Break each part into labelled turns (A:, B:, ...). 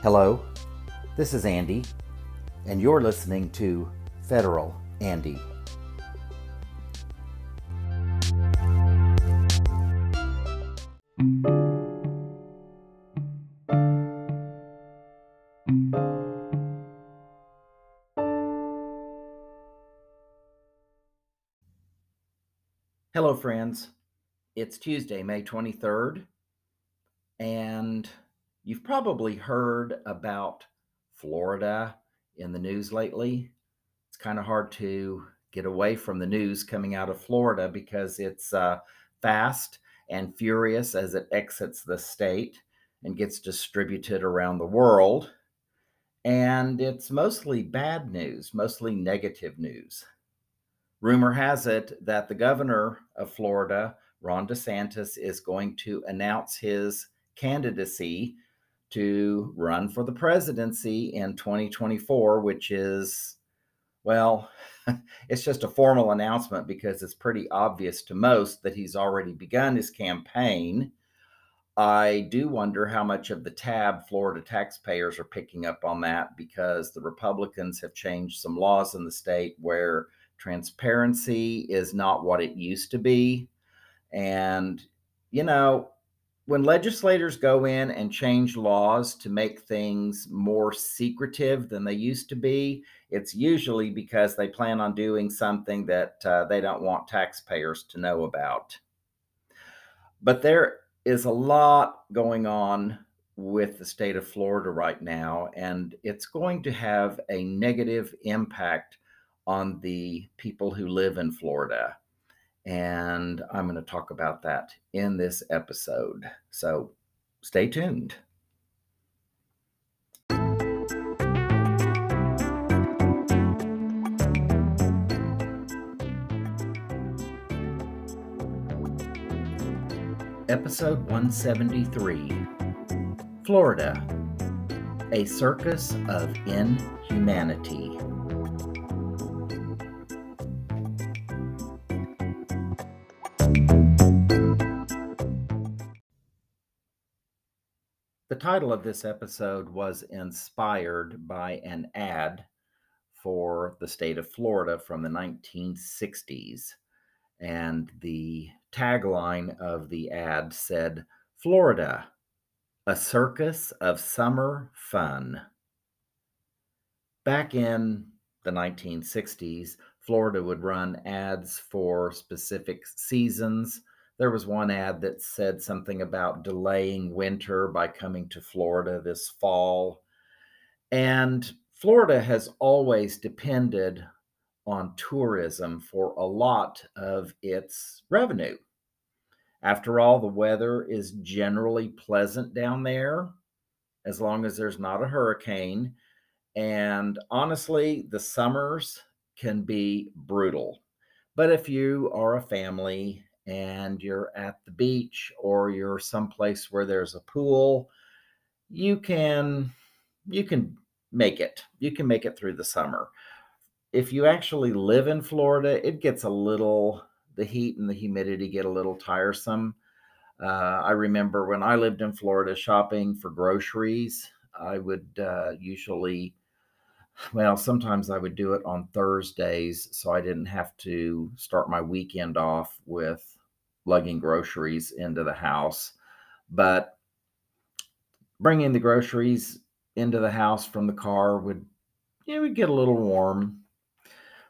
A: Hello, this is Andy, and you're listening to Federal Andy. Hello, friends. It's Tuesday, May 23rd, and you've probably heard about Florida in the news lately. It's kind of hard to get away from the news coming out of Florida because it's uh, fast and furious as it exits the state and gets distributed around the world. And it's mostly bad news, mostly negative news. Rumor has it that the governor of Florida, Ron DeSantis, is going to announce his candidacy to run for the presidency in 2024, which is, well, it's just a formal announcement because it's pretty obvious to most that he's already begun his campaign. I do wonder how much of the tab Florida taxpayers are picking up on that because the Republicans have changed some laws in the state where transparency is not what it used to be. And, you know, when legislators go in and change laws to make things more secretive than they used to be, it's usually because they plan on doing something that uh, they don't want taxpayers to know about. But there is a lot going on with the state of Florida right now, and it's going to have a negative impact on the people who live in Florida. And I'm going to talk about that in this episode. So stay tuned. Episode 173 Florida A Circus of Inhumanity. Title of this episode was inspired by an ad for the state of Florida from the 1960s. And the tagline of the ad said, Florida, a circus of summer fun. Back in the 1960s, Florida would run ads for specific seasons there was one ad that said something about delaying winter by coming to Florida this fall. And Florida has always depended on tourism for a lot of its revenue. After all, the weather is generally pleasant down there as long as there's not a hurricane. And honestly, the summers can be brutal. But if you are a family and you're at the beach or you're someplace where there's a pool, you can you can make it. You can make it through the summer. If you actually live in Florida, it gets a little the heat and the humidity get a little tiresome. Uh, I remember when I lived in Florida shopping for groceries, I would uh, usually, well, sometimes I would do it on Thursdays so I didn't have to start my weekend off with lugging groceries into the house. But bringing the groceries into the house from the car would, you know, would get a little warm.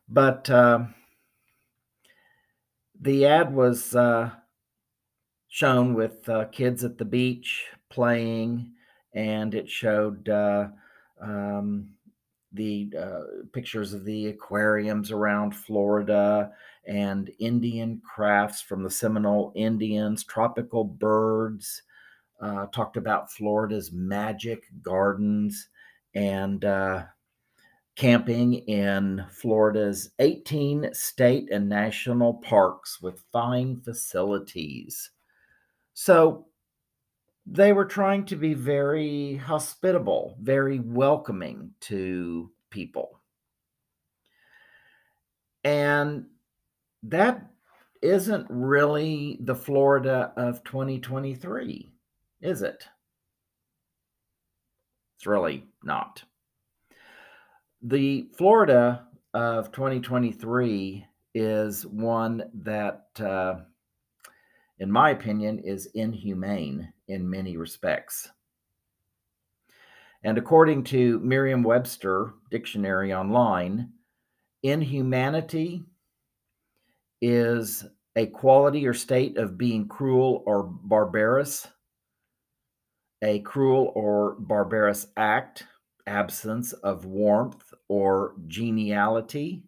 A: But uh, the ad was uh, shown with uh, kids at the beach playing, and it showed uh, um, the uh, pictures of the aquariums around Florida and Indian crafts from the Seminole Indians, tropical birds, uh, talked about Florida's magic gardens and uh, camping in Florida's 18 state and national parks with fine facilities. So they were trying to be very hospitable, very welcoming to people. And that isn't really the Florida of 2023, is it? It's really not. The Florida of 2023 is one that, uh, in my opinion, is inhumane in many respects. And according to Merriam Webster Dictionary Online, inhumanity is a quality or state of being cruel or barbarous, a cruel or barbarous act, absence of warmth or geniality.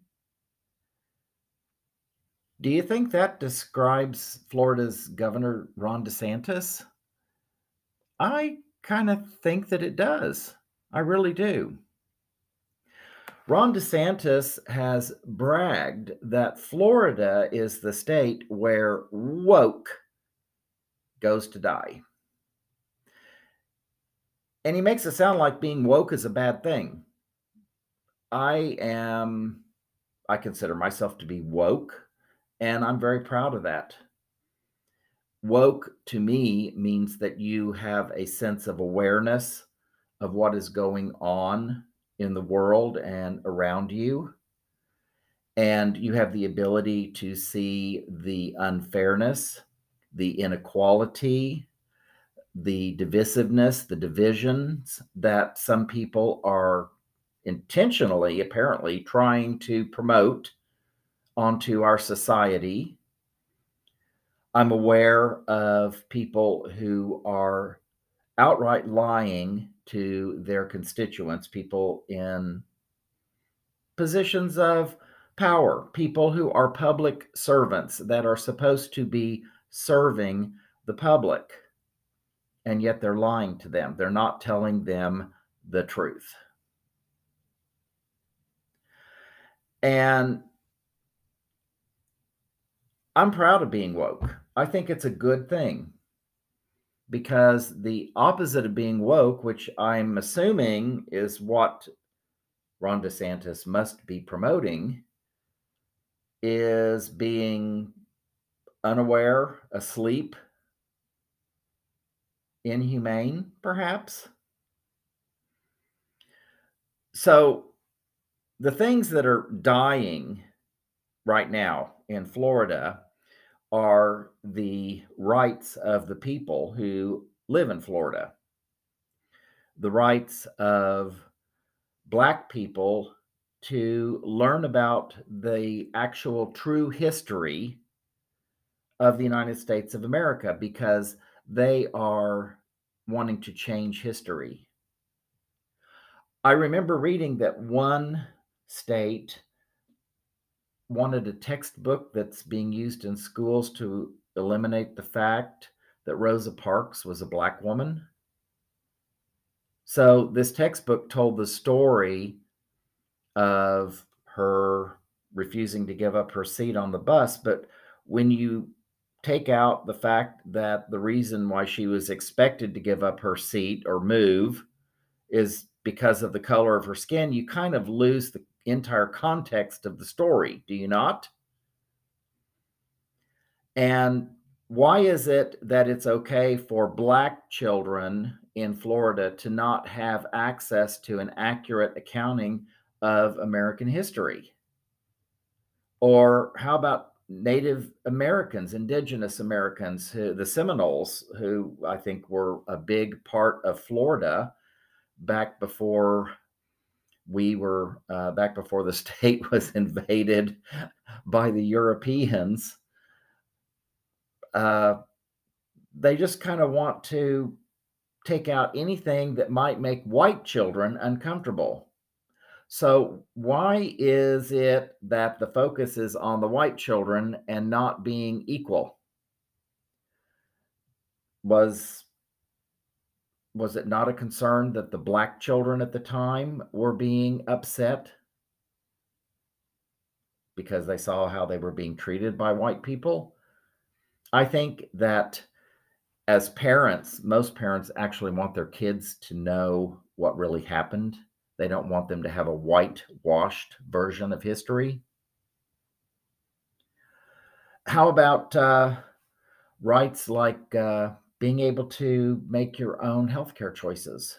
A: Do you think that describes Florida's Governor Ron DeSantis? I kind of think that it does. I really do. Ron DeSantis has bragged that Florida is the state where woke goes to die. And he makes it sound like being woke is a bad thing. I am, I consider myself to be woke, and I'm very proud of that. Woke to me means that you have a sense of awareness of what is going on in the world and around you. And you have the ability to see the unfairness, the inequality, the divisiveness, the divisions that some people are intentionally, apparently, trying to promote onto our society I'm aware of people who are outright lying to their constituents, people in positions of power, people who are public servants that are supposed to be serving the public. And yet they're lying to them. They're not telling them the truth. And I'm proud of being woke. I think it's a good thing because the opposite of being woke, which I'm assuming is what Ron DeSantis must be promoting, is being unaware, asleep, inhumane, perhaps. So, the things that are dying right now in Florida are the rights of the people who live in Florida, the rights of Black people to learn about the actual true history of the United States of America because they are wanting to change history. I remember reading that one state wanted a textbook that's being used in schools to eliminate the fact that Rosa Parks was a black woman. So this textbook told the story of her refusing to give up her seat on the bus, but when you take out the fact that the reason why she was expected to give up her seat or move is because of the color of her skin, you kind of lose the entire context of the story, do you not? And why is it that it's okay for Black children in Florida to not have access to an accurate accounting of American history? Or how about Native Americans, Indigenous Americans, who, the Seminoles, who I think were a big part of Florida back before we were uh, back before the state was invaded by the Europeans. Uh, they just kind of want to take out anything that might make white children uncomfortable. So, why is it that the focus is on the white children and not being equal? Was was it not a concern that the black children at the time were being upset because they saw how they were being treated by white people? I think that as parents, most parents actually want their kids to know what really happened. They don't want them to have a whitewashed version of history. How about uh, rights like uh, being able to make your own healthcare choices.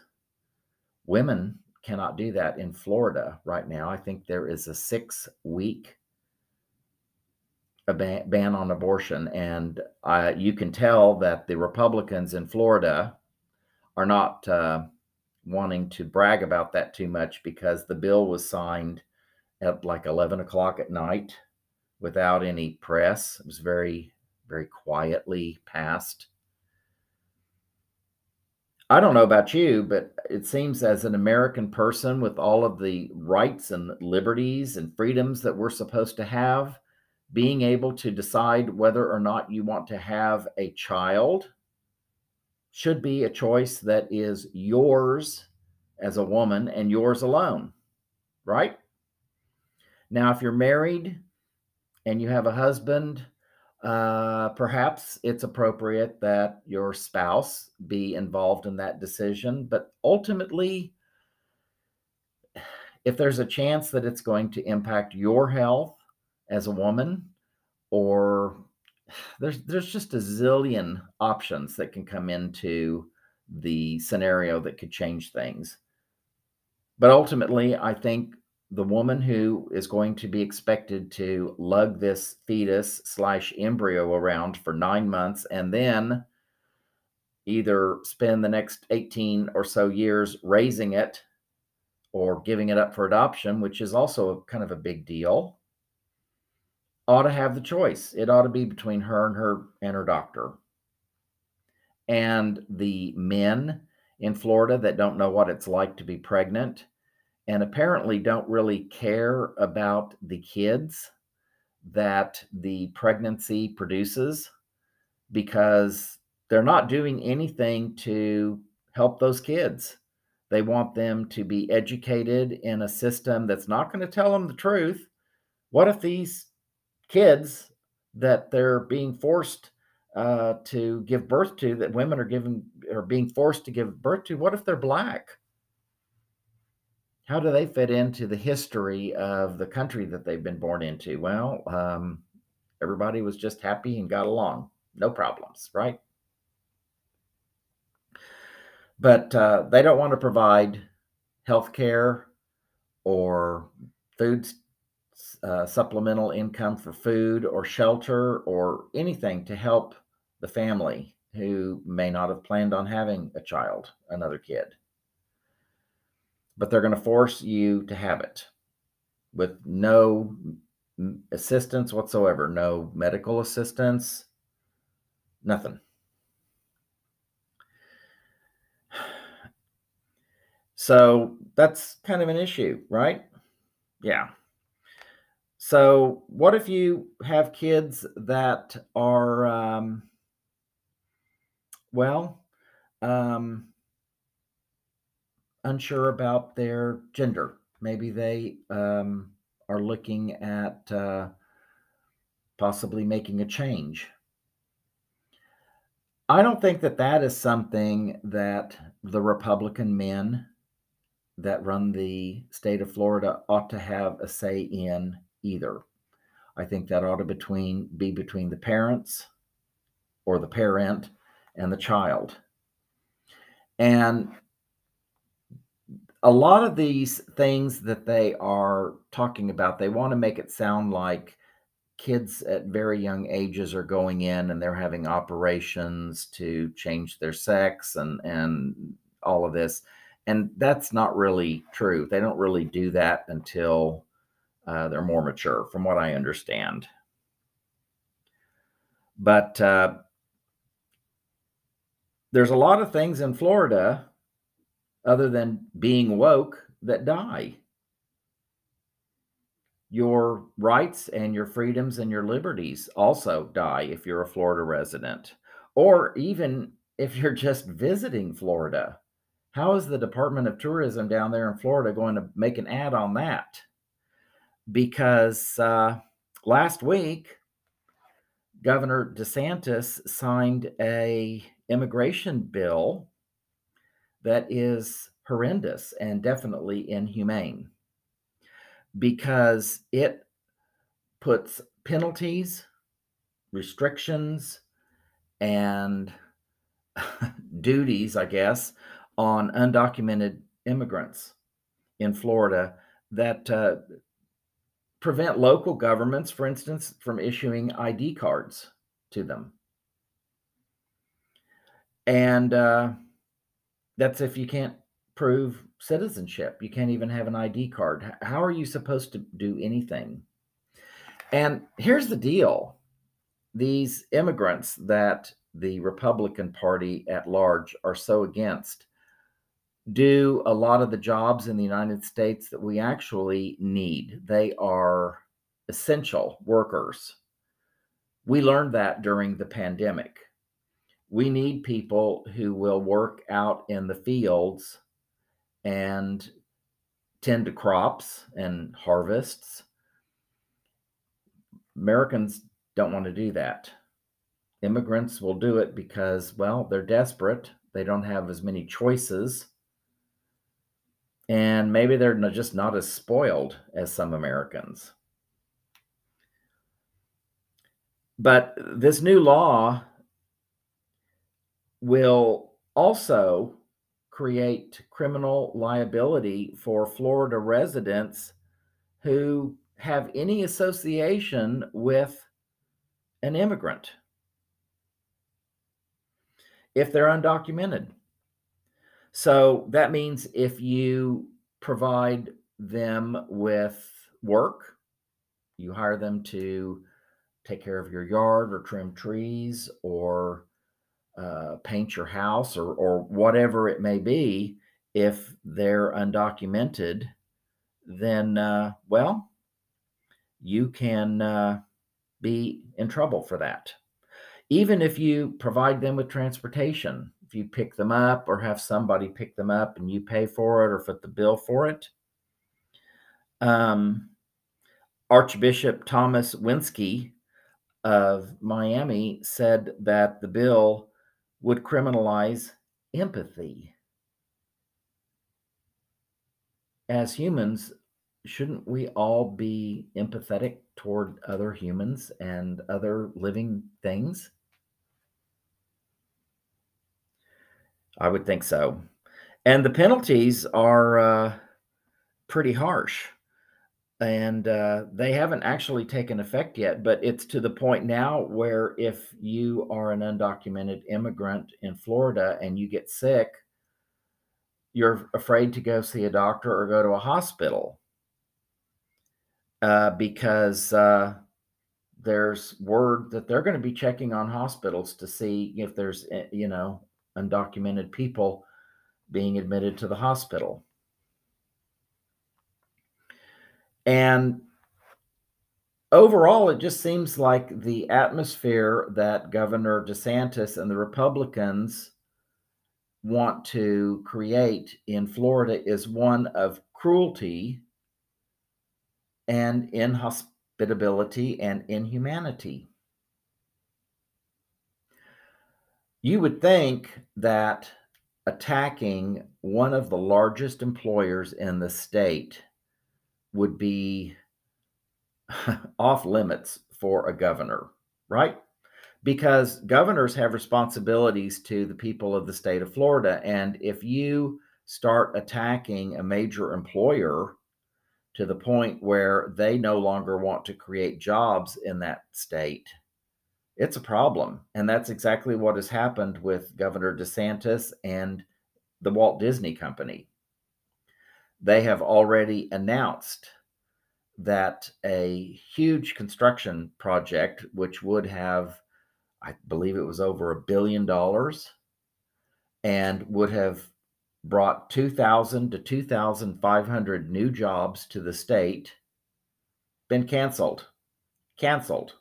A: women cannot do that in Florida right now. I think there is a six week ban, on abortion. And uh, you can tell that the Republicans in Florida are not uh, wanting to brag about that too much because the bill was signed at like 11 o'clock at night without any press. It was very, very quietly passed. I don't know about you, but it seems as an American person with all of the rights and liberties and freedoms that we're supposed to have, being able to decide whether or not you want to have a child should be a choice that is yours as a woman and yours alone, right? Now, if you're married and you have a husband, uh, perhaps it's appropriate that your spouse be involved in that decision. But ultimately, if there's a chance that it's going to impact your health as a woman, or there's there's just a zillion options that can come into the scenario that could change things. But ultimately, I think the woman who is going to be expected to lug this fetus slash embryo around for nine months and then either spend the next 18 or so years raising it or giving it up for adoption, which is also kind of a big deal ought to have the choice. It ought to be between her and her and her doctor. And the men in Florida that don't know what it's like to be pregnant and apparently don't really care about the kids that the pregnancy produces because they're not doing anything to help those kids. They want them to be educated in a system that's not going to tell them the truth. What if these kids that they're being forced uh, to give birth to, that women are given are being forced to give birth to, what if they're black? How do they fit into the history of the country that they've been born into? Well, um, everybody was just happy and got along, no problems, right? But uh, they don't want to provide health care or food uh, supplemental income for food or shelter or anything to help the family who may not have planned on having a child, another kid. But they're going to force you to have it with no assistance whatsoever, no medical assistance, nothing. So that's kind of an issue, right? Yeah. So, what if you have kids that are, um, well, um, unsure about their gender? Maybe they um, are looking at uh, possibly making a change. I don't think that that is something that the Republican men that run the state of Florida ought to have a say in either. I think that ought to between be between the parents or the parent and the child. And a lot of these things that they are talking about, they want to make it sound like kids at very young ages are going in and they're having operations to change their sex and and all of this. And that's not really true. They don't really do that until uh, they're more mature, from what I understand. But uh, there's a lot of things in Florida, other than being woke, that die. Your rights and your freedoms and your liberties also die if you're a Florida resident, or even if you're just visiting Florida. How is the Department of Tourism down there in Florida going to make an ad on that? because uh, last week Governor DeSantis signed a immigration bill that is horrendous and definitely inhumane because it puts penalties, restrictions, and duties, I guess, on undocumented immigrants in Florida that uh, prevent local governments, for instance, from issuing ID cards to them. And uh, that's if you can't prove citizenship. You can't even have an ID card. How are you supposed to do anything? And here's the deal these immigrants that the Republican Party at large are so against do a lot of the jobs in the United States that we actually need. They are essential workers. We learned that during the pandemic. We need people who will work out in the fields and tend to crops and harvests. Americans don't want to do that. Immigrants will do it because, well, they're desperate. They don't have as many choices and maybe they're just not as spoiled as some Americans. But this new law will also create criminal liability for Florida residents who have any association with an immigrant if they're undocumented. So that means if you provide them with work, you hire them to take care of your yard or trim trees or uh, paint your house or, or whatever it may be, if they're undocumented, then, uh, well, you can uh, be in trouble for that. Even if you provide them with transportation, if you pick them up or have somebody pick them up and you pay for it or foot the bill for it. Um, Archbishop Thomas Wenski of Miami said that the bill would criminalize empathy. As humans, shouldn't we all be empathetic toward other humans and other living things? I would think so. And the penalties are uh, pretty harsh. And uh, they haven't actually taken effect yet, but it's to the point now where if you are an undocumented immigrant in Florida and you get sick, you're afraid to go see a doctor or go to a hospital uh, because uh, there's word that they're going to be checking on hospitals to see if there's, eh, you know, undocumented people being admitted to the hospital. And overall, it just seems like the atmosphere that Governor DeSantis and the Republicans want to create in Florida is one of cruelty and inhospitability and inhumanity. You would think that attacking one of the largest employers in the state would be off limits for a governor, right? Because governors have responsibilities to the people of the state of Florida. And if you start attacking a major employer to the point where they no longer want to create jobs in that state, it's a problem. And that's exactly what has happened with Governor DeSantis and the Walt Disney Company. They have already announced that a huge construction project, which would have, I believe it was over a billion dollars, and would have brought 2,000 to 2,500 new jobs to the state, been canceled. Canceled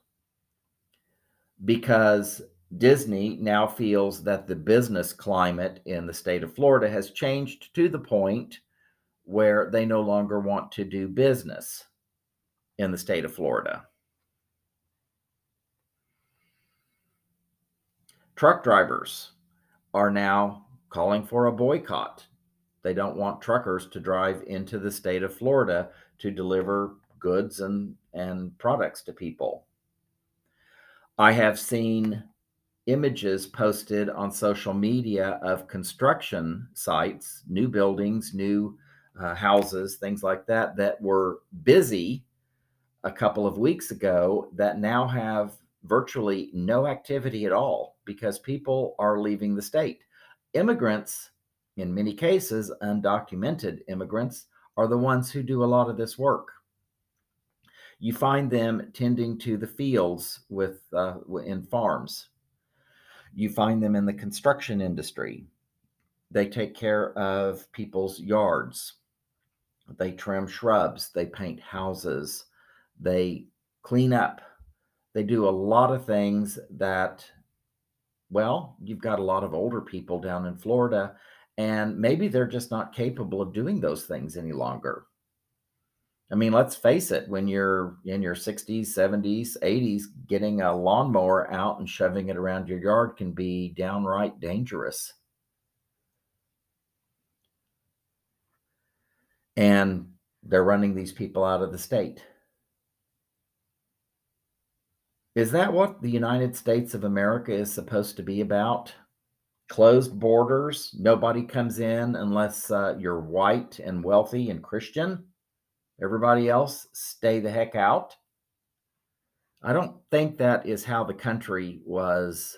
A: because Disney now feels that the business climate in the state of Florida has changed to the point where they no longer want to do business in the state of Florida. Truck drivers are now calling for a boycott. They don't want truckers to drive into the state of Florida to deliver goods and, and products to people. I have seen images posted on social media of construction sites, new buildings, new uh, houses, things like that, that were busy a couple of weeks ago that now have virtually no activity at all because people are leaving the state. Immigrants, in many cases, undocumented immigrants, are the ones who do a lot of this work. You find them tending to the fields with uh, in farms. You find them in the construction industry. They take care of people's yards. They trim shrubs. They paint houses. They clean up. They do a lot of things that, well, you've got a lot of older people down in Florida, and maybe they're just not capable of doing those things any longer. I mean, let's face it, when you're in your 60s, 70s, 80s, getting a lawnmower out and shoving it around your yard can be downright dangerous. And they're running these people out of the state. Is that what the United States of America is supposed to be about? Closed borders, nobody comes in unless uh, you're white and wealthy and Christian. Everybody else, stay the heck out. I don't think that is how the country was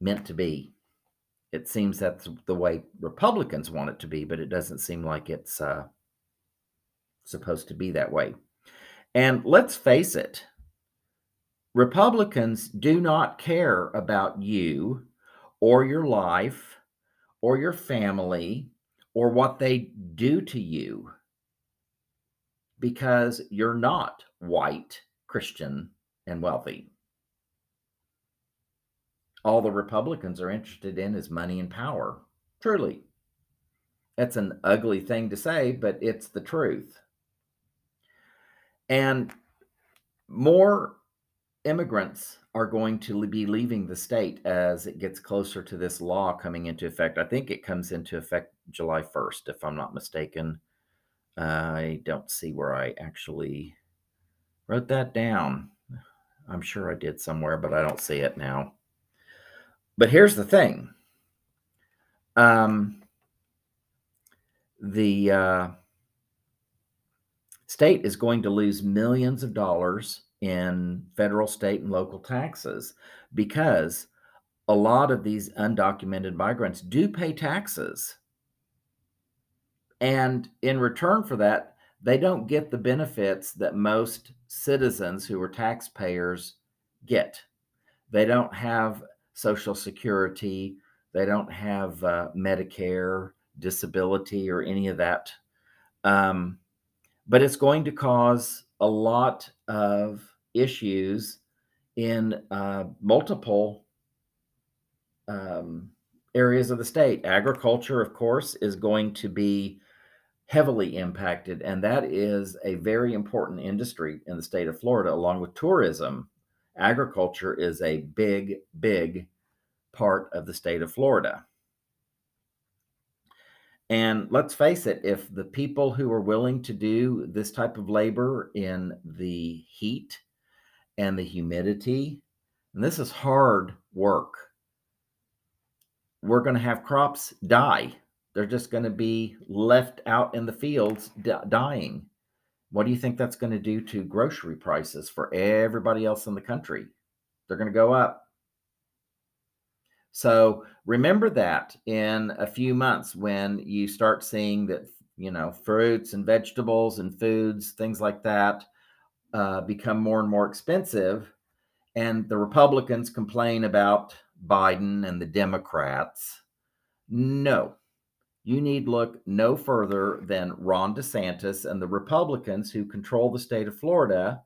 A: meant to be. It seems that's the way Republicans want it to be, but it doesn't seem like it's uh, supposed to be that way. And let's face it, Republicans do not care about you or your life or your family or what they do to you because you're not white, Christian, and wealthy. All the Republicans are interested in is money and power. Truly. That's an ugly thing to say, but it's the truth. And more immigrants are going to be leaving the state as it gets closer to this law coming into effect. I think it comes into effect July 1st, if I'm not mistaken. I don't see where I actually wrote that down. I'm sure I did somewhere, but I don't see it now. But here's the thing um, the uh, state is going to lose millions of dollars in federal, state, and local taxes because a lot of these undocumented migrants do pay taxes. And in return for that, they don't get the benefits that most citizens who are taxpayers get. They don't have Social Security, they don't have uh, Medicare, disability, or any of that. Um, but it's going to cause a lot of issues in uh, multiple um, areas of the state. Agriculture, of course, is going to be heavily impacted, and that is a very important industry in the state of Florida, along with tourism. Agriculture is a big, big part of the state of Florida. And let's face it, if the people who are willing to do this type of labor in the heat and the humidity. And this is hard work. We're going to have crops die. They're just going to be left out in the fields dying. What do you think that's going to do to grocery prices for everybody else in the country? They're going to go up. So remember that in a few months when you start seeing that, you know, fruits and vegetables and foods, things like that, uh, become more and more expensive, and the Republicans complain about Biden and the Democrats. No, you need look no further than Ron DeSantis and the Republicans who control the state of Florida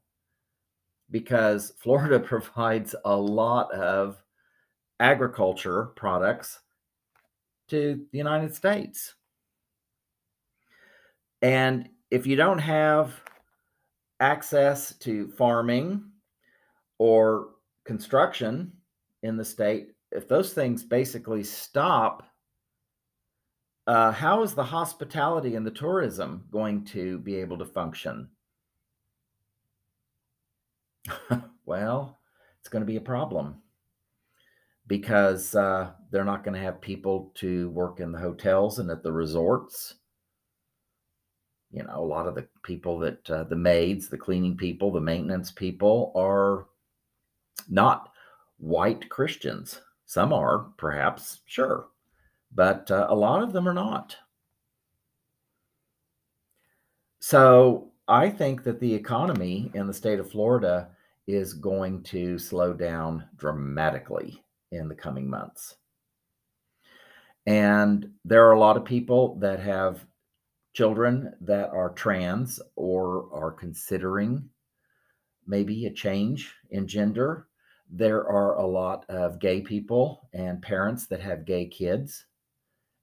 A: because Florida provides a lot of agriculture products to the United States. And if you don't have access to farming or construction in the state, if those things basically stop, uh, how is the hospitality and the tourism going to be able to function? well, it's going to be a problem. because uh, they're not going to have people to work in the hotels and at the resorts. You know, a lot of the people that uh, the maids, the cleaning people, the maintenance people are not white Christians. Some are, perhaps, sure, but uh, a lot of them are not. So I think that the economy in the state of Florida is going to slow down dramatically in the coming months. And there are a lot of people that have children that are trans or are considering maybe a change in gender. There are a lot of gay people and parents that have gay kids.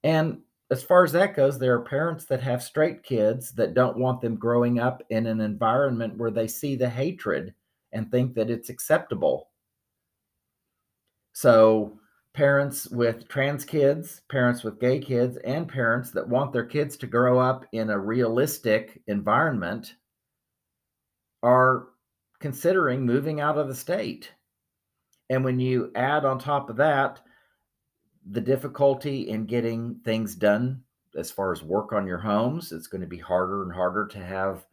A: And as far as that goes, there are parents that have straight kids that don't want them growing up in an environment where they see the hatred and think that it's acceptable so, parents with trans kids, parents with gay kids, and parents that want their kids to grow up in a realistic environment are considering moving out of the state. And when you add on top of that the difficulty in getting things done as far as work on your homes, it's going to be harder and harder to have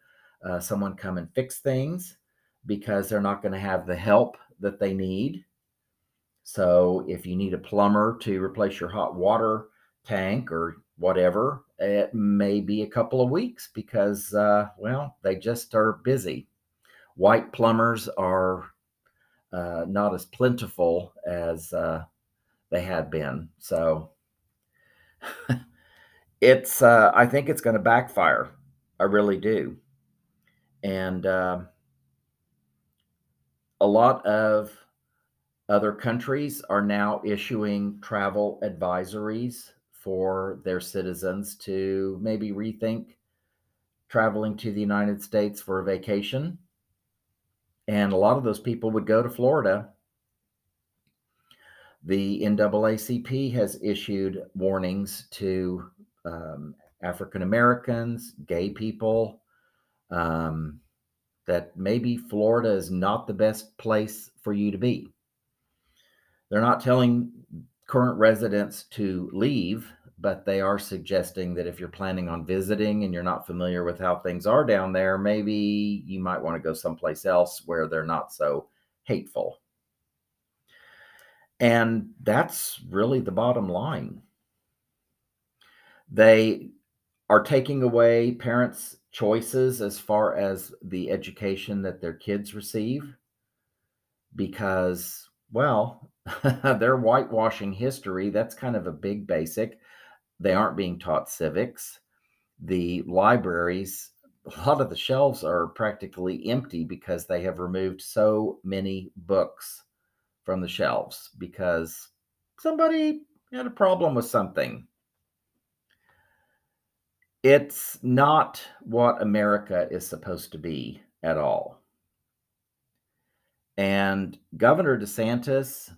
A: uh, someone come and fix things because they're not going to have the help that they need so if you need a plumber to replace your hot water tank or whatever, it may be a couple of weeks because, uh, well, they just are busy. White plumbers are uh, not as plentiful as uh, they had been. So it's, uh, I think it's going to backfire. I really do. And uh, a lot of other countries are now issuing travel advisories for their citizens to maybe rethink traveling to the United States for a vacation. And a lot of those people would go to Florida. The NAACP has issued warnings to um, African Americans, gay people, um, that maybe Florida is not the best place for you to be. They're not telling current residents to leave, but they are suggesting that if you're planning on visiting and you're not familiar with how things are down there, maybe you might want to go someplace else where they're not so hateful. And that's really the bottom line. They are taking away parents' choices as far as the education that their kids receive because, well, they're whitewashing history. That's kind of a big basic. They aren't being taught civics. The libraries, a lot of the shelves are practically empty because they have removed so many books from the shelves because somebody had a problem with something. It's not what America is supposed to be at all. And Governor DeSantis,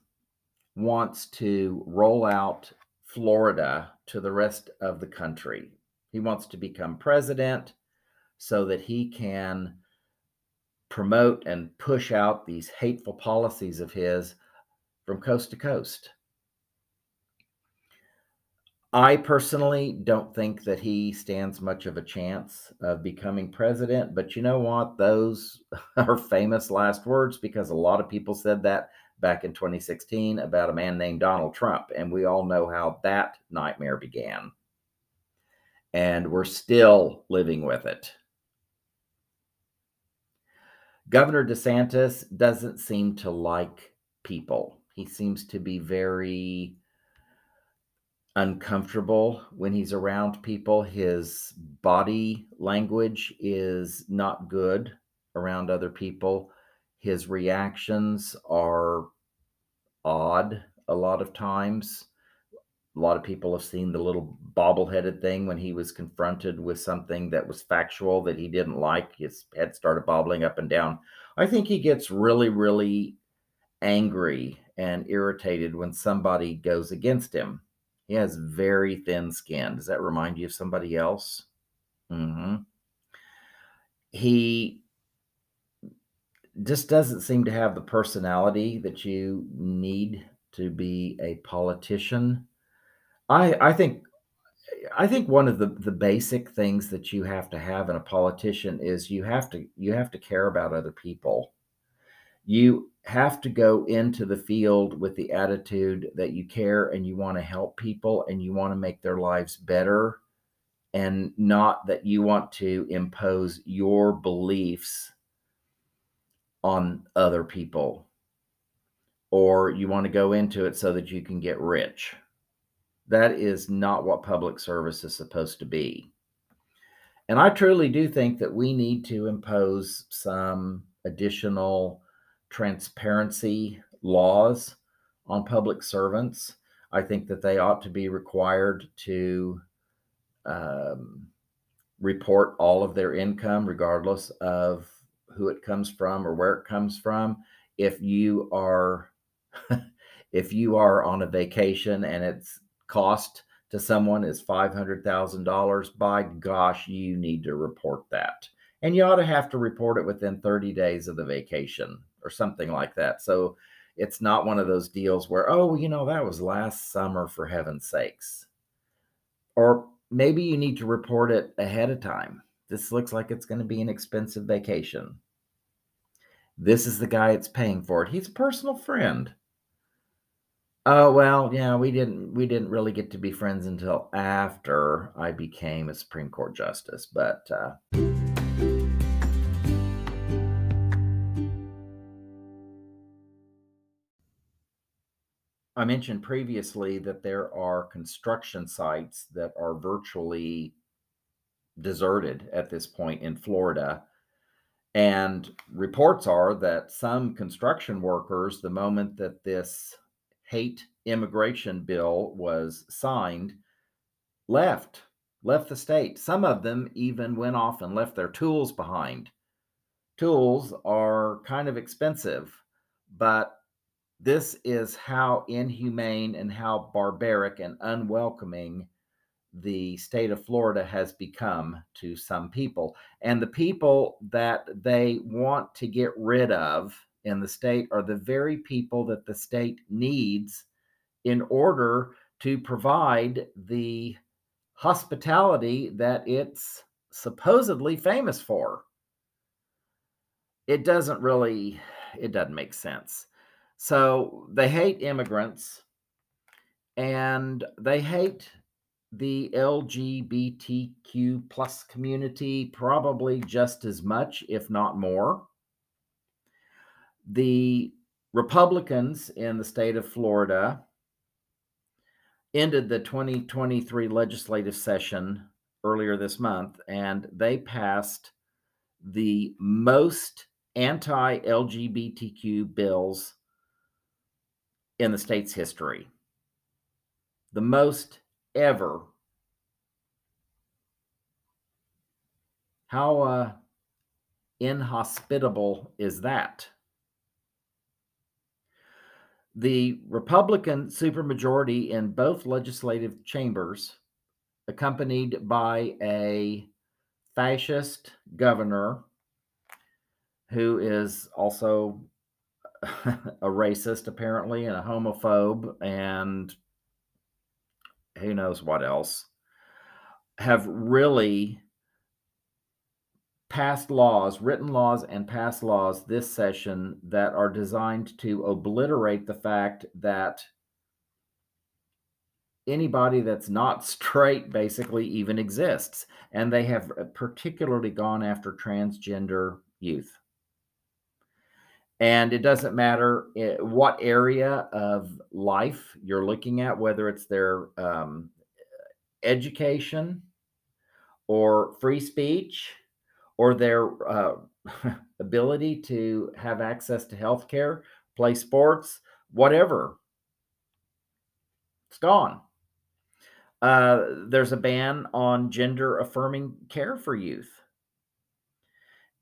A: wants to roll out Florida to the rest of the country. He wants to become president so that he can promote and push out these hateful policies of his from coast to coast. I personally don't think that he stands much of a chance of becoming president, but you know what? Those are famous last words because a lot of people said that back in 2016 about a man named Donald Trump. And we all know how that nightmare began. And we're still living with it. Governor DeSantis doesn't seem to like people. He seems to be very uncomfortable when he's around people. His body language is not good around other people his reactions are odd a lot of times. A lot of people have seen the little bobble-headed thing when he was confronted with something that was factual that he didn't like. His head started bobbling up and down. I think he gets really, really angry and irritated when somebody goes against him. He has very thin skin. Does that remind you of somebody else? Mm-hmm. He just doesn't seem to have the personality that you need to be a politician. I I think I think one of the the basic things that you have to have in a politician is you have to you have to care about other people. You have to go into the field with the attitude that you care and you want to help people and you want to make their lives better and not that you want to impose your beliefs on other people or you want to go into it so that you can get rich. That is not what public service is supposed to be. And I truly do think that we need to impose some additional transparency laws on public servants. I think that they ought to be required to um, report all of their income, regardless of who it comes from or where it comes from. If you are if you are on a vacation and its cost to someone is $500,000, by gosh, you need to report that. And you ought to have to report it within 30 days of the vacation or something like that. So it's not one of those deals where, oh, you know, that was last summer for heaven's sakes. Or maybe you need to report it ahead of time. This looks like it's going to be an expensive vacation. This is the guy that's paying for it. He's a personal friend. Oh, well, yeah, we didn't we didn't really get to be friends until after I became a Supreme Court justice, but uh I mentioned previously that there are construction sites that are virtually deserted at this point in Florida. And reports are that some construction workers, the moment that this hate immigration bill was signed, left, left the state. Some of them even went off and left their tools behind. Tools are kind of expensive, but this is how inhumane and how barbaric and unwelcoming the state of Florida has become to some people. And the people that they want to get rid of in the state are the very people that the state needs in order to provide the hospitality that it's supposedly famous for. It doesn't really it doesn't make sense. So they hate immigrants and they hate the LGBTQ plus community probably just as much, if not more. The Republicans in the state of Florida ended the 2023 legislative session earlier this month, and they passed the most anti LGBTQ bills in the state's history. The most ever. How uh, inhospitable is that? The Republican supermajority in both legislative chambers, accompanied by a fascist governor who is also a racist, apparently, and a homophobe, and who knows what else, have really passed laws, written laws, and passed laws this session that are designed to obliterate the fact that anybody that's not straight basically even exists. And they have particularly gone after transgender youth. And it doesn't matter eh, what area of life you're looking at, whether it's their um, education or free speech or their uh, ability to have access to health care, play sports, whatever. It's gone. Uh, there's a ban on gender affirming care for youth.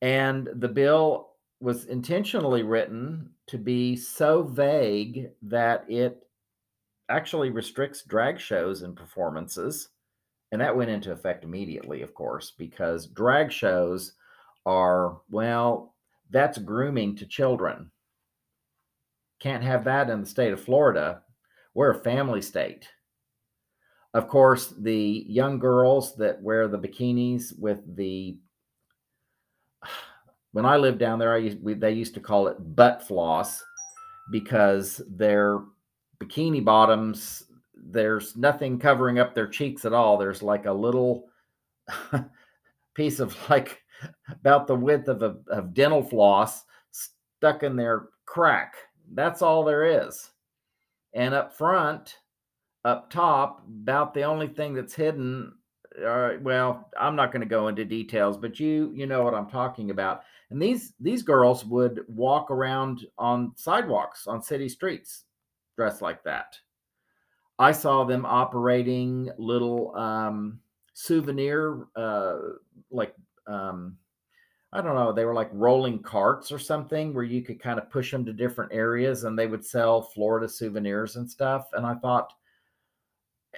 A: And the bill was intentionally written to be so vague that it actually restricts drag shows and performances and that went into effect immediately, of course, because drag shows are, well, that's grooming to children. Can't have that in the state of Florida. We're a family state. Of course, the young girls that wear the bikinis with the when I lived down there, I used, we, they used to call it butt floss because their bikini bottoms, there's nothing covering up their cheeks at all. There's like a little piece of like about the width of a of dental floss stuck in their crack. That's all there is. And up front, up top, about the only thing that's hidden. Uh, well, I'm not going to go into details, but you you know what I'm talking about. And these these girls would walk around on sidewalks on city streets dressed like that. I saw them operating little um, souvenir, uh, like um, I don't know, they were like rolling carts or something where you could kind of push them to different areas and they would sell Florida souvenirs and stuff. And I thought,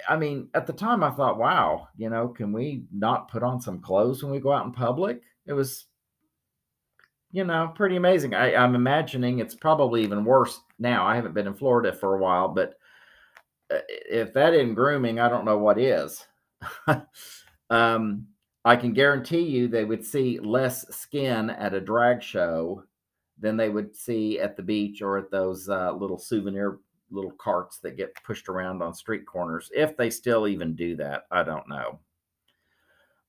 A: I mean, at the time I thought, wow, you know, can we not put on some clothes when we go out in public? It was, you know, pretty amazing. I, I'm imagining it's probably even worse now. I haven't been in Florida for a while, but uh, if that isn't grooming, I don't know what is. um, I can guarantee you they would see less skin at a drag show than they would see at the beach or at those uh, little souvenir little carts that get pushed around on street corners. If they still even do that, I don't know.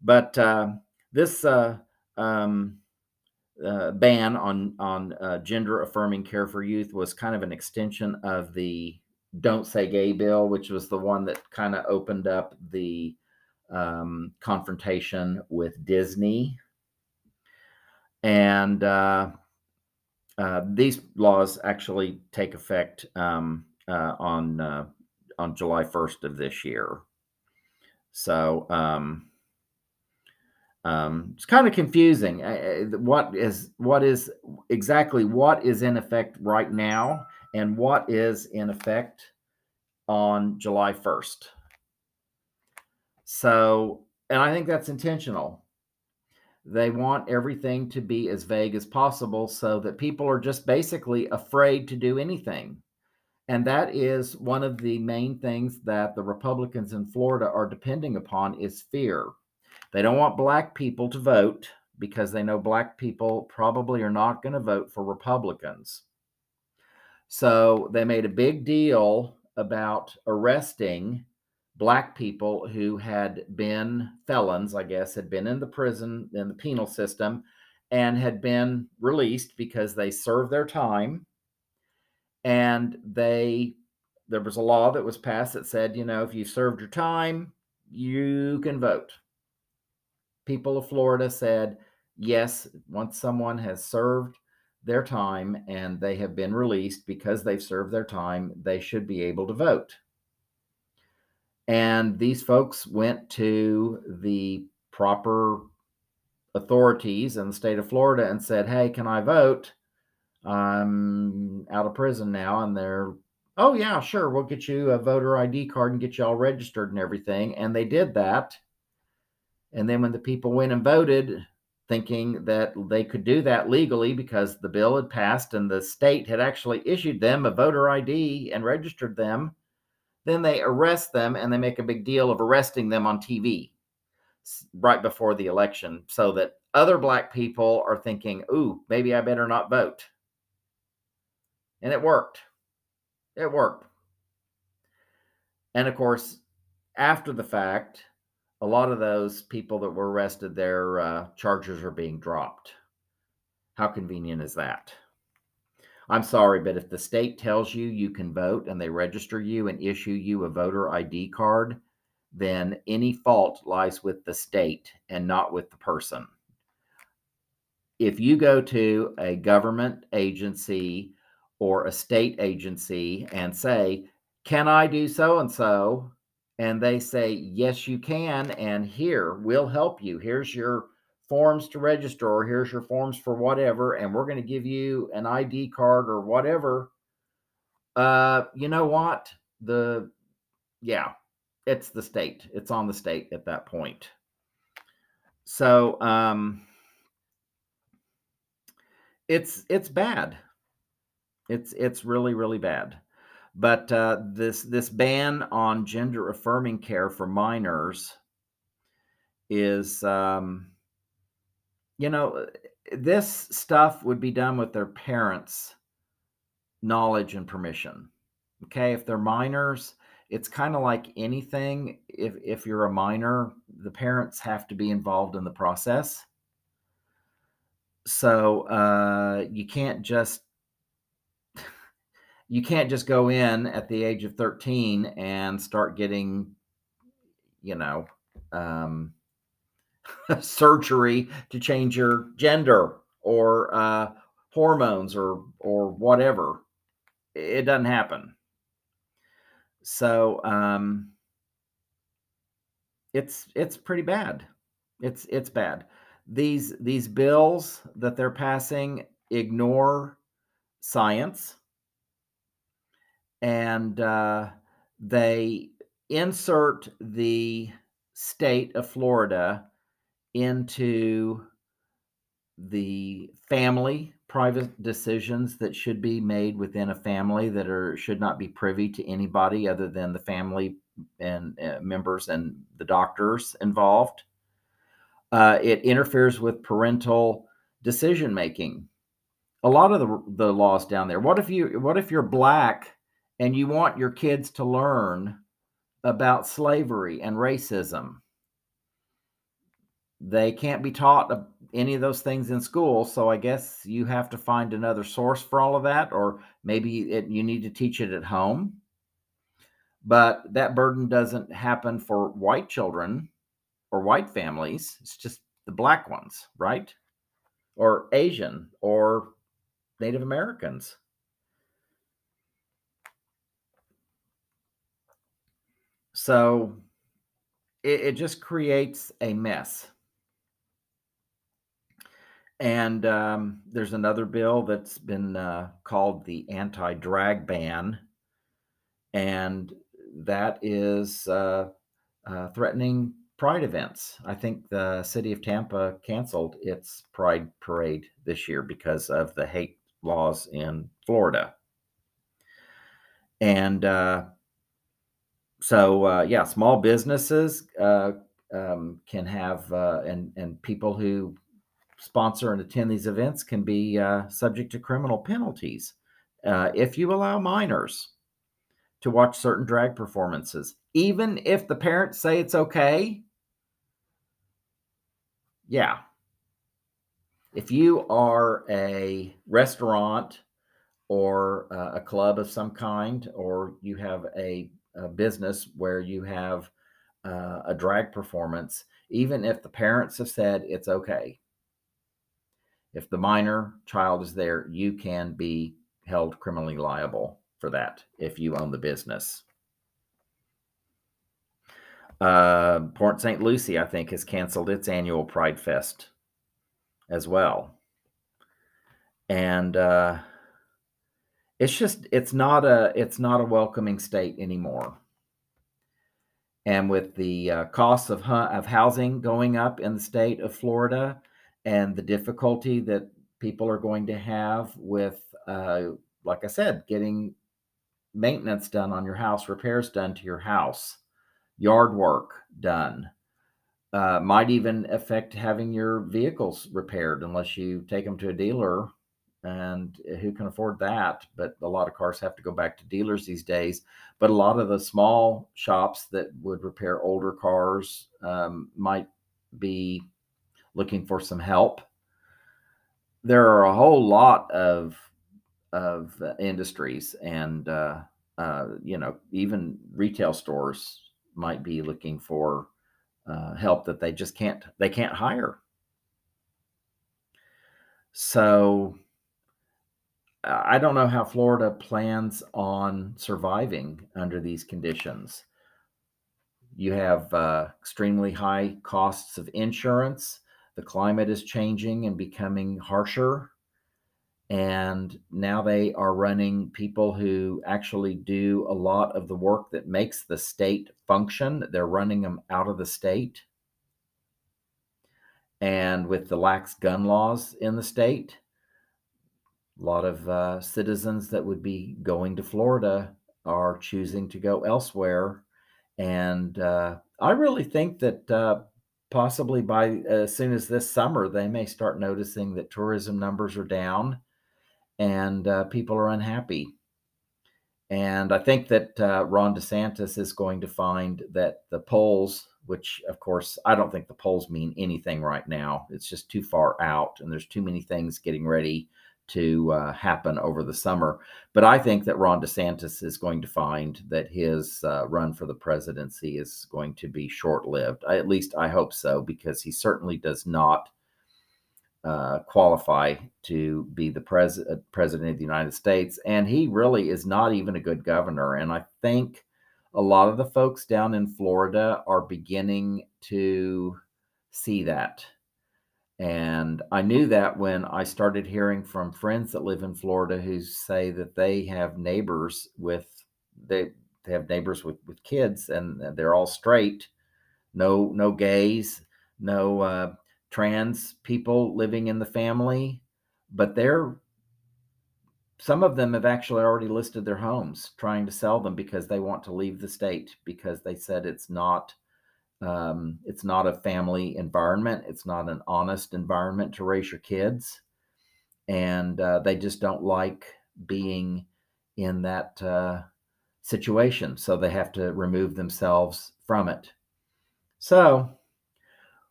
A: But uh, this uh, um, uh, ban on on uh, gender affirming care for youth was kind of an extension of the "Don't Say Gay" bill, which was the one that kind of opened up the um, confrontation with Disney. And uh, uh, these laws actually take effect um, uh, on uh, on July 1st of this year. So um, um, it's kind of confusing. What is what is exactly what is in effect right now, and what is in effect on July 1st. So, and I think that's intentional. They want everything to be as vague as possible so that people are just basically afraid to do anything. And that is one of the main things that the Republicans in Florida are depending upon is fear. They don't want black people to vote because they know black people probably are not going to vote for Republicans. So they made a big deal about arresting black people who had been felons, I guess, had been in the prison, in the penal system, and had been released because they served their time. And they, there was a law that was passed that said, you know, if you served your time, you can vote. People of Florida said, yes, once someone has served their time and they have been released because they've served their time, they should be able to vote. And these folks went to the proper authorities in the state of Florida and said, Hey, can I vote? I'm out of prison now. And they're, Oh, yeah, sure. We'll get you a voter ID card and get you all registered and everything. And they did that. And then when the people went and voted, thinking that they could do that legally because the bill had passed and the state had actually issued them a voter ID and registered them, then they arrest them and they make a big deal of arresting them on TV right before the election so that other black people are thinking, ooh, maybe I better not vote. And it worked. It worked. And of course, after the fact, a lot of those people that were arrested, their uh, charges are being dropped. How convenient is that? I'm sorry, but if the state tells you you can vote and they register you and issue you a voter ID card, then any fault lies with the state and not with the person. If you go to a government agency or a state agency and say, Can I do so and so? And they say, Yes, you can. And here, we'll help you. Here's your forms to register or here's your forms for whatever and we're going to give you an id card or whatever uh you know what the yeah it's the state it's on the state at that point so um it's it's bad It's it's really really bad. But uh, this this ban on gender affirming care for minors is, um, you know, this stuff would be done with their parents' knowledge and permission. Okay, if they're minors, it's kind of like anything. If if you're a minor, the parents have to be involved in the process. So uh, you can't just you can't just go in at the age of 13 and start getting, you know, um, surgery to change your gender or uh, hormones or or whatever. It doesn't happen. So um, it's it's pretty bad. It's it's bad. These these bills that they're passing ignore science and uh, they insert the state of Florida into the family private decisions that should be made within a family that are should not be privy to anybody other than the family and uh, members and the doctors involved. Uh, it interferes with parental decision making. A lot of the, the laws down there. What if you what if you're black and you want your kids to learn about slavery and racism? They can't be taught any of those things in school, so I guess you have to find another source for all of that, or maybe it, you need to teach it at home. But that burden doesn't happen for white children or white families. It's just the black ones, right? Or Asian or Native Americans. So it, it just creates a mess. And um, there's another bill that's been uh, called the anti drag ban. And that is uh, uh, threatening pride events. I think the city of Tampa canceled its pride parade this year because of the hate laws in Florida. And uh, so uh, yeah, small businesses uh, um, can have uh, and and people who sponsor and attend these events can be uh, subject to criminal penalties uh, if you allow minors to watch certain drag performances, even if the parents say it's okay. Yeah. If you are a restaurant or a club of some kind, or you have a a business where you have uh, a drag performance, even if the parents have said it's okay, if the minor child is there, you can be held criminally liable for that if you own the business. Uh, Port St. Lucie, I think, has canceled its annual Pride Fest as well. And uh, it's just it's not a it's not a welcoming state anymore. And with the uh, costs of of housing going up in the state of Florida and the difficulty that people are going to have with uh, like I said getting maintenance done on your house repairs done to your house yard work done uh, might even affect having your vehicles repaired unless you take them to a dealer and who can afford that? But a lot of cars have to go back to dealers these days. But a lot of the small shops that would repair older cars um, might be looking for some help. There are a whole lot of of uh, industries, and uh, uh, you know, even retail stores might be looking for uh, help that they just can't they can't hire. So I don't know how Florida plans on surviving under these conditions. You have uh, extremely high costs of insurance. The climate is changing and becoming harsher. And now they are running people who actually do a lot of the work that makes the state function. They're running them out of the state. And with the lax gun laws in the state, a lot of uh, citizens that would be going to Florida are choosing to go elsewhere. And uh, I really think that uh, possibly by as soon as this summer, they may start noticing that tourism numbers are down and uh, people are unhappy. And I think that uh, Ron DeSantis is going to find that the polls, which of course I don't think the polls mean anything right now, it's just too far out, and there's too many things getting ready to uh, happen over the summer. But I think that Ron DeSantis is going to find that his uh, run for the presidency is going to be short lived. At least I hope so, because he certainly does not uh, qualify to be the pres- uh, president of the United States. And he really is not even a good governor. And I think a lot of the folks down in Florida are beginning to see that. And I knew that when I started hearing from friends that live in Florida who say that they have neighbors with they they have neighbors with with kids and they're all straight, no no gays, no uh, trans people living in the family, but they're some of them have actually already listed their homes trying to sell them because they want to leave the state because they said it's not um, it's not a family environment. It's not an honest environment to raise your kids. And uh, they just don't like being in that uh, situation. So they have to remove themselves from it. So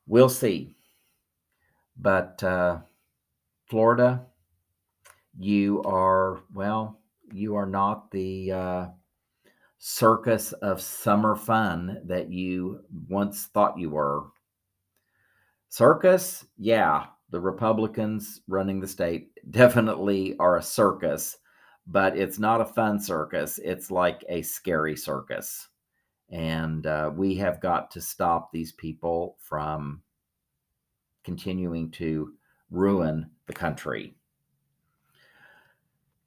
A: we'll see. But uh, Florida, you are, well, you are not the uh, circus of summer fun that you once thought you were. Circus, yeah, the Republicans running the state definitely are a circus, but it's not a fun circus. It's like a scary circus. And uh, we have got to stop these people from continuing to ruin the country.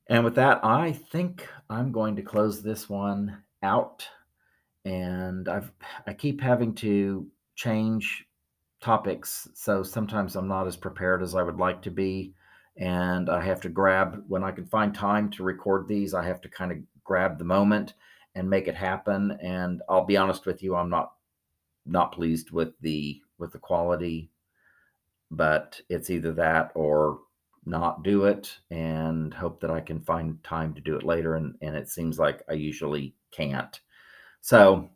A: And with that, I think I'm going to close this one out. And I've I keep having to change topics, so sometimes I'm not as prepared as I would like to be. And I have to grab when I can find time to record these, I have to kind of grab the moment and make it happen. And I'll be honest with you, I'm not not pleased with the with the quality but it's either that or not do it and hope that I can find time to do it later. And, and it seems like I usually can't. So,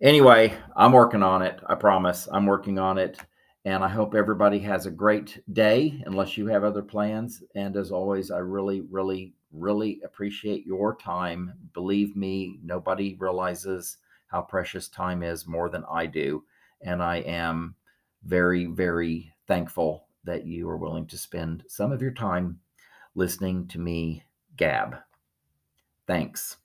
A: anyway, I'm working on it. I promise I'm working on it. And I hope everybody has a great day, unless you have other plans. And as always, I really, really, really appreciate your time. Believe me, nobody realizes how precious time is more than I do. And I am very, very thankful that you are willing to spend some of your time listening to me gab. Thanks.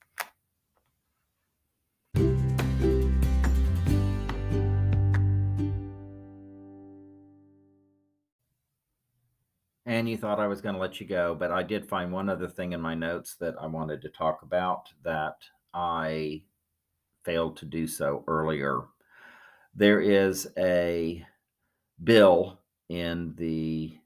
A: And you thought I was going to let you go, but I did find one other thing in my notes that I wanted to talk about that I failed to do so earlier. There is a bill in the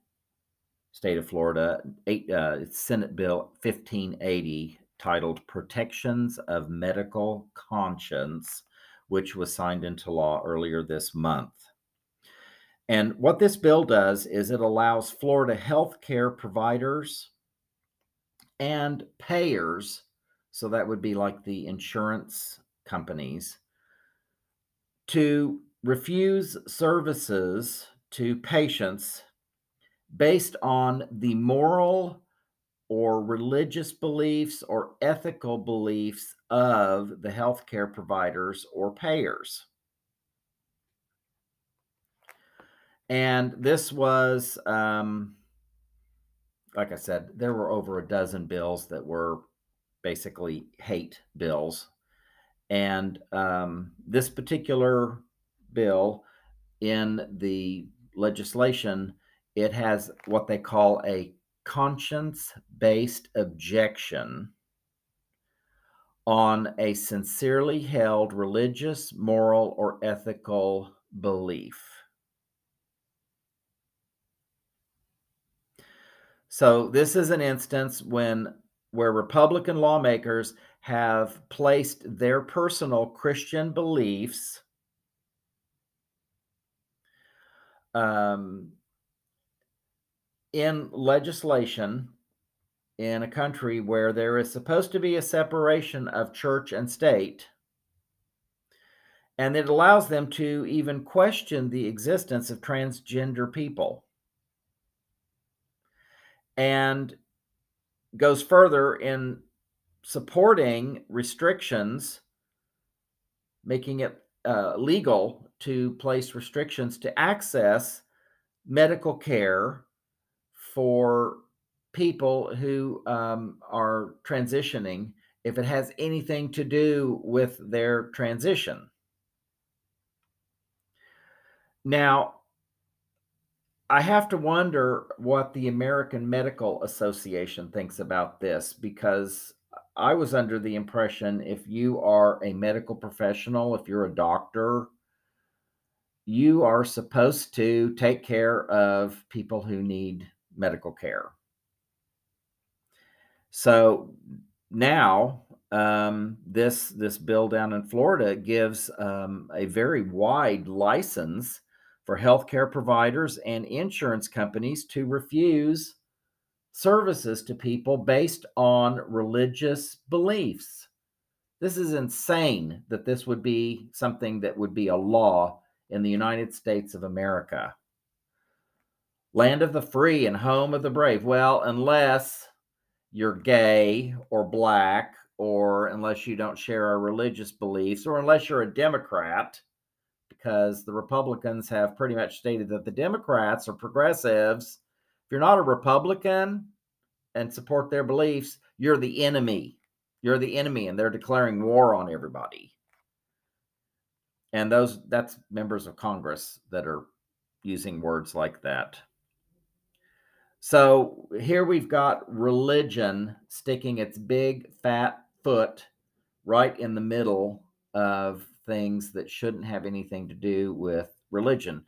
A: state of Florida, eight, uh, Senate Bill 1580, titled Protections of Medical Conscience, which was signed into law earlier this month. And what this bill does is it allows Florida healthcare providers and payers, so that would be like the insurance companies, to refuse services to patients based on the moral or religious beliefs or ethical beliefs of the healthcare providers or payers. And this was, um, like I said, there were over a dozen bills that were basically hate bills. And um, this particular bill in the legislation, it has what they call a conscience based objection on a sincerely held religious, moral, or ethical belief. So this is an instance when where Republican lawmakers have placed their personal Christian beliefs um, in legislation in a country where there is supposed to be a separation of church and state. And it allows them to even question the existence of transgender people. And goes further in supporting restrictions, making it uh, legal to place restrictions to access medical care for people who um, are transitioning if it has anything to do with their transition. Now, I have to wonder what the American Medical Association thinks about this because I was under the impression if you are a medical professional, if you're a doctor, you are supposed to take care of people who need medical care. So now um, this this bill down in Florida gives um, a very wide license for healthcare providers and insurance companies to refuse services to people based on religious beliefs. This is insane that this would be something that would be a law in the United States of America. Land of the free and home of the brave. Well, unless you're gay or black, or unless you don't share our religious beliefs, or unless you're a Democrat, because the Republicans have pretty much stated that the Democrats are progressives. You're not a Republican and support their beliefs, you're the enemy. You're the enemy, and they're declaring war on everybody. And those that's members of Congress that are using words like that. So here we've got religion sticking its big fat foot right in the middle of things that shouldn't have anything to do with religion.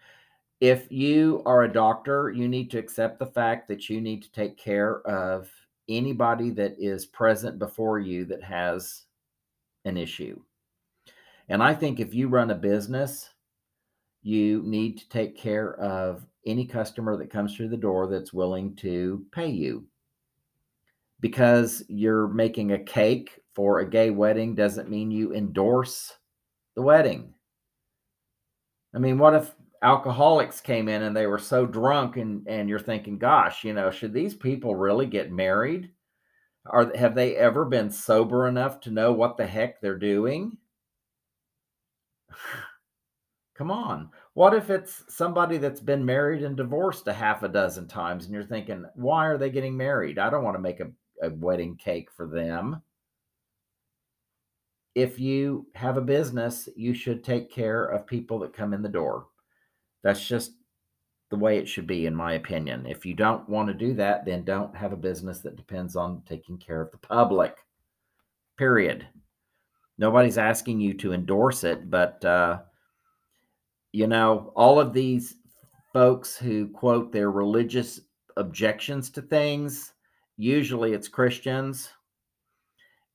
A: If you are a doctor, you need to accept the fact that you need to take care of anybody that is present before you that has an issue. And I think if you run a business, you need to take care of any customer that comes through the door that's willing to pay you. Because you're making a cake for a gay wedding doesn't mean you endorse the wedding. I mean, what if alcoholics came in and they were so drunk and and you're thinking, gosh, you know, should these people really get married? Are have they ever been sober enough to know what the heck they're doing? Come on. What if it's somebody that's been married and divorced a half a dozen times and you're thinking, why are they getting married? I don't want to make a, a wedding cake for them if you have a business, you should take care of people that come in the door. That's just the way it should be, in my opinion. If you don't want to do that, then don't have a business that depends on taking care of the public. Period. Nobody's asking you to endorse it, but uh, you know, all of these folks who quote their religious objections to things, usually it's Christians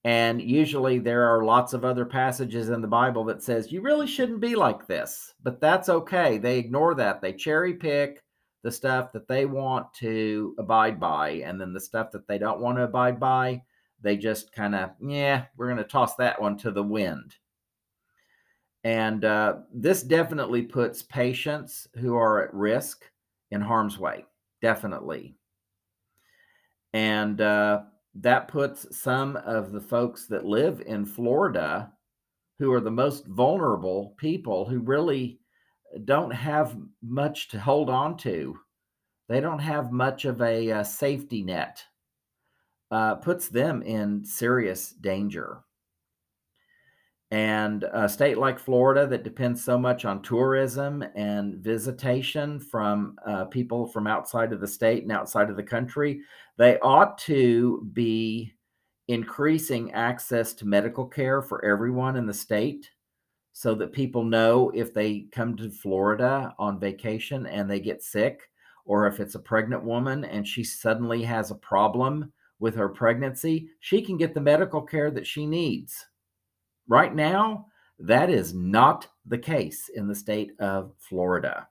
A: and usually there are lots of other passages in the Bible that says you really shouldn't be like this, but that's okay. They ignore that. They cherry pick the stuff that they want to abide by and then the stuff that they don't want to abide by, they just kind of, yeah, we're going to toss that one to the wind. And uh, this definitely puts patients who are at risk in harm's way, definitely. And uh, that puts some of the folks that live in Florida, who are the most vulnerable people, who really don't have much to hold on to. They don't have much of a, a uh, safety net, uh, puts them in serious danger. And a state like Florida that depends so much on tourism and visitation from uh, people from outside of the state and outside of the country, they ought to be increasing access to medical care for everyone in the state so that people know if they come to Florida on vacation and they get sick or if it's a pregnant woman and she suddenly has a problem with her pregnancy, she can get the medical care that she needs. Right now, that is not the case in the state of Florida.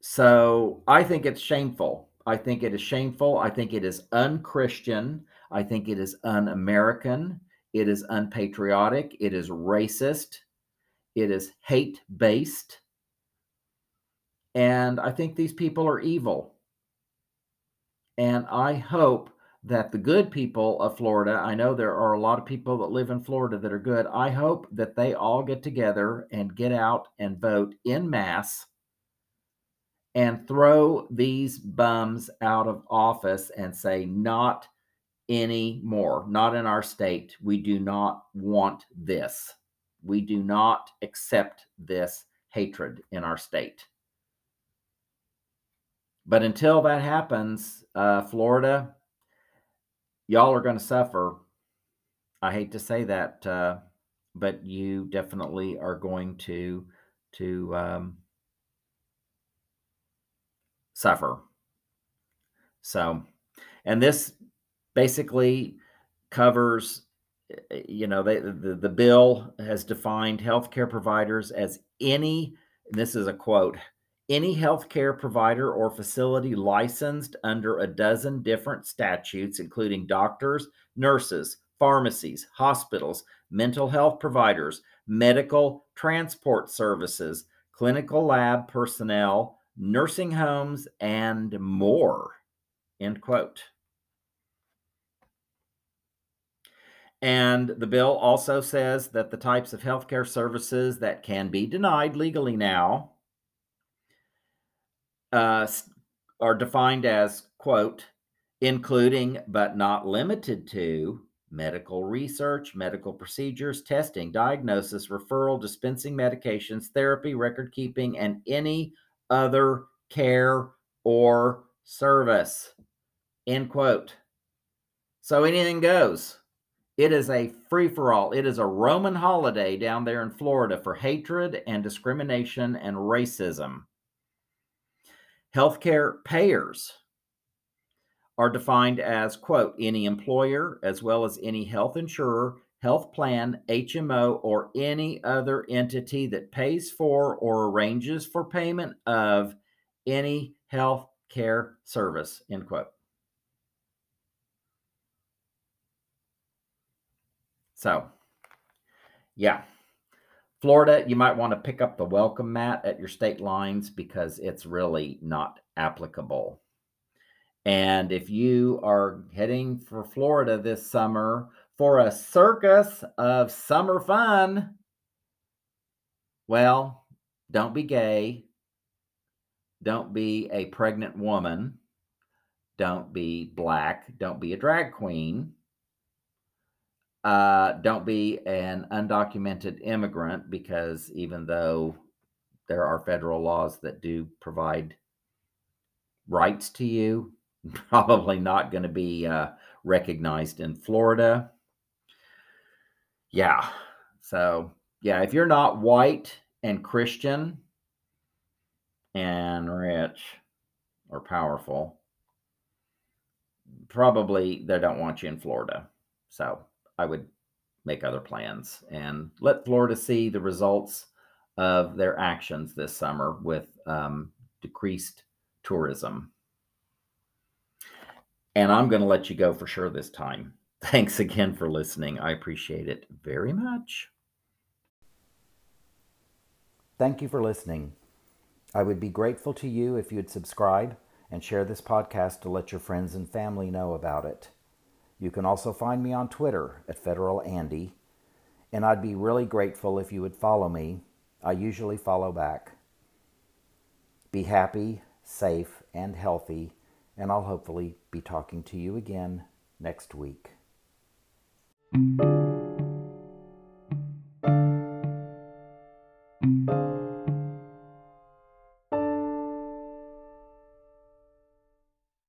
A: So I think it's shameful. I think it is shameful. I think it is unchristian. I think it is un American. It is unpatriotic. It is racist. It is hate based. And I think these people are evil. And I hope that the good people of Florida, I know there are a lot of people that live in Florida that are good. I hope that they all get together and get out and vote in mass and throw these bums out of office and say, not anymore, not in our state. We do not want this. We do not accept this hatred in our state. But until that happens, uh, Florida, y'all are going to suffer. I hate to say that, uh, but you definitely are going to to um, suffer. So, and this basically covers, eh, you know, they, the the bill has defined healthcare providers as any. this is a quote any healthcare provider or facility licensed under a dozen different statutes, including doctors, nurses, pharmacies, hospitals, mental health providers, medical transport services, clinical lab personnel, nursing homes, and more. End quote. And the bill also says that the types of healthcare services that can be denied legally now uh, are defined as, quote, including but not limited to medical research, medical procedures, testing, diagnosis, referral, dispensing medications, therapy, record keeping, and any other care or service. End quote. So anything goes. It is a free for all. It is a Roman holiday down there in Florida for hatred and discrimination and racism. Healthcare payers are defined as, quote, any employer as well as any health insurer, health plan, HMO, or any other entity that pays for or arranges for payment of any health care service, end quote. So, yeah. Florida, you might want to pick up the welcome mat at your state lines because it's really not applicable. And if you are heading for Florida this summer for a circus of summer fun, well, don't be gay. Don't be a pregnant woman. Don't be black. Don't be a drag queen. Uh, don't be an undocumented immigrant because even though there are federal laws that do provide rights to you, probably not going to be uh, recognized in Florida. Yeah. So, yeah, if you're not white and Christian and rich or powerful, probably they don't want you in Florida. So, I would make other plans and let Florida see the results of their actions this summer with um, decreased tourism. And I'm going to let you go for sure this time. Thanks again for listening. I appreciate it very much. Thank you for listening. I would be grateful to you if you'd subscribe and share this podcast to let your friends and family know about it. You can also find me on Twitter at Federal Andy, and I'd be really grateful if you would follow me. I usually follow back. Be happy, safe, and healthy, and I'll hopefully be talking to you again next week.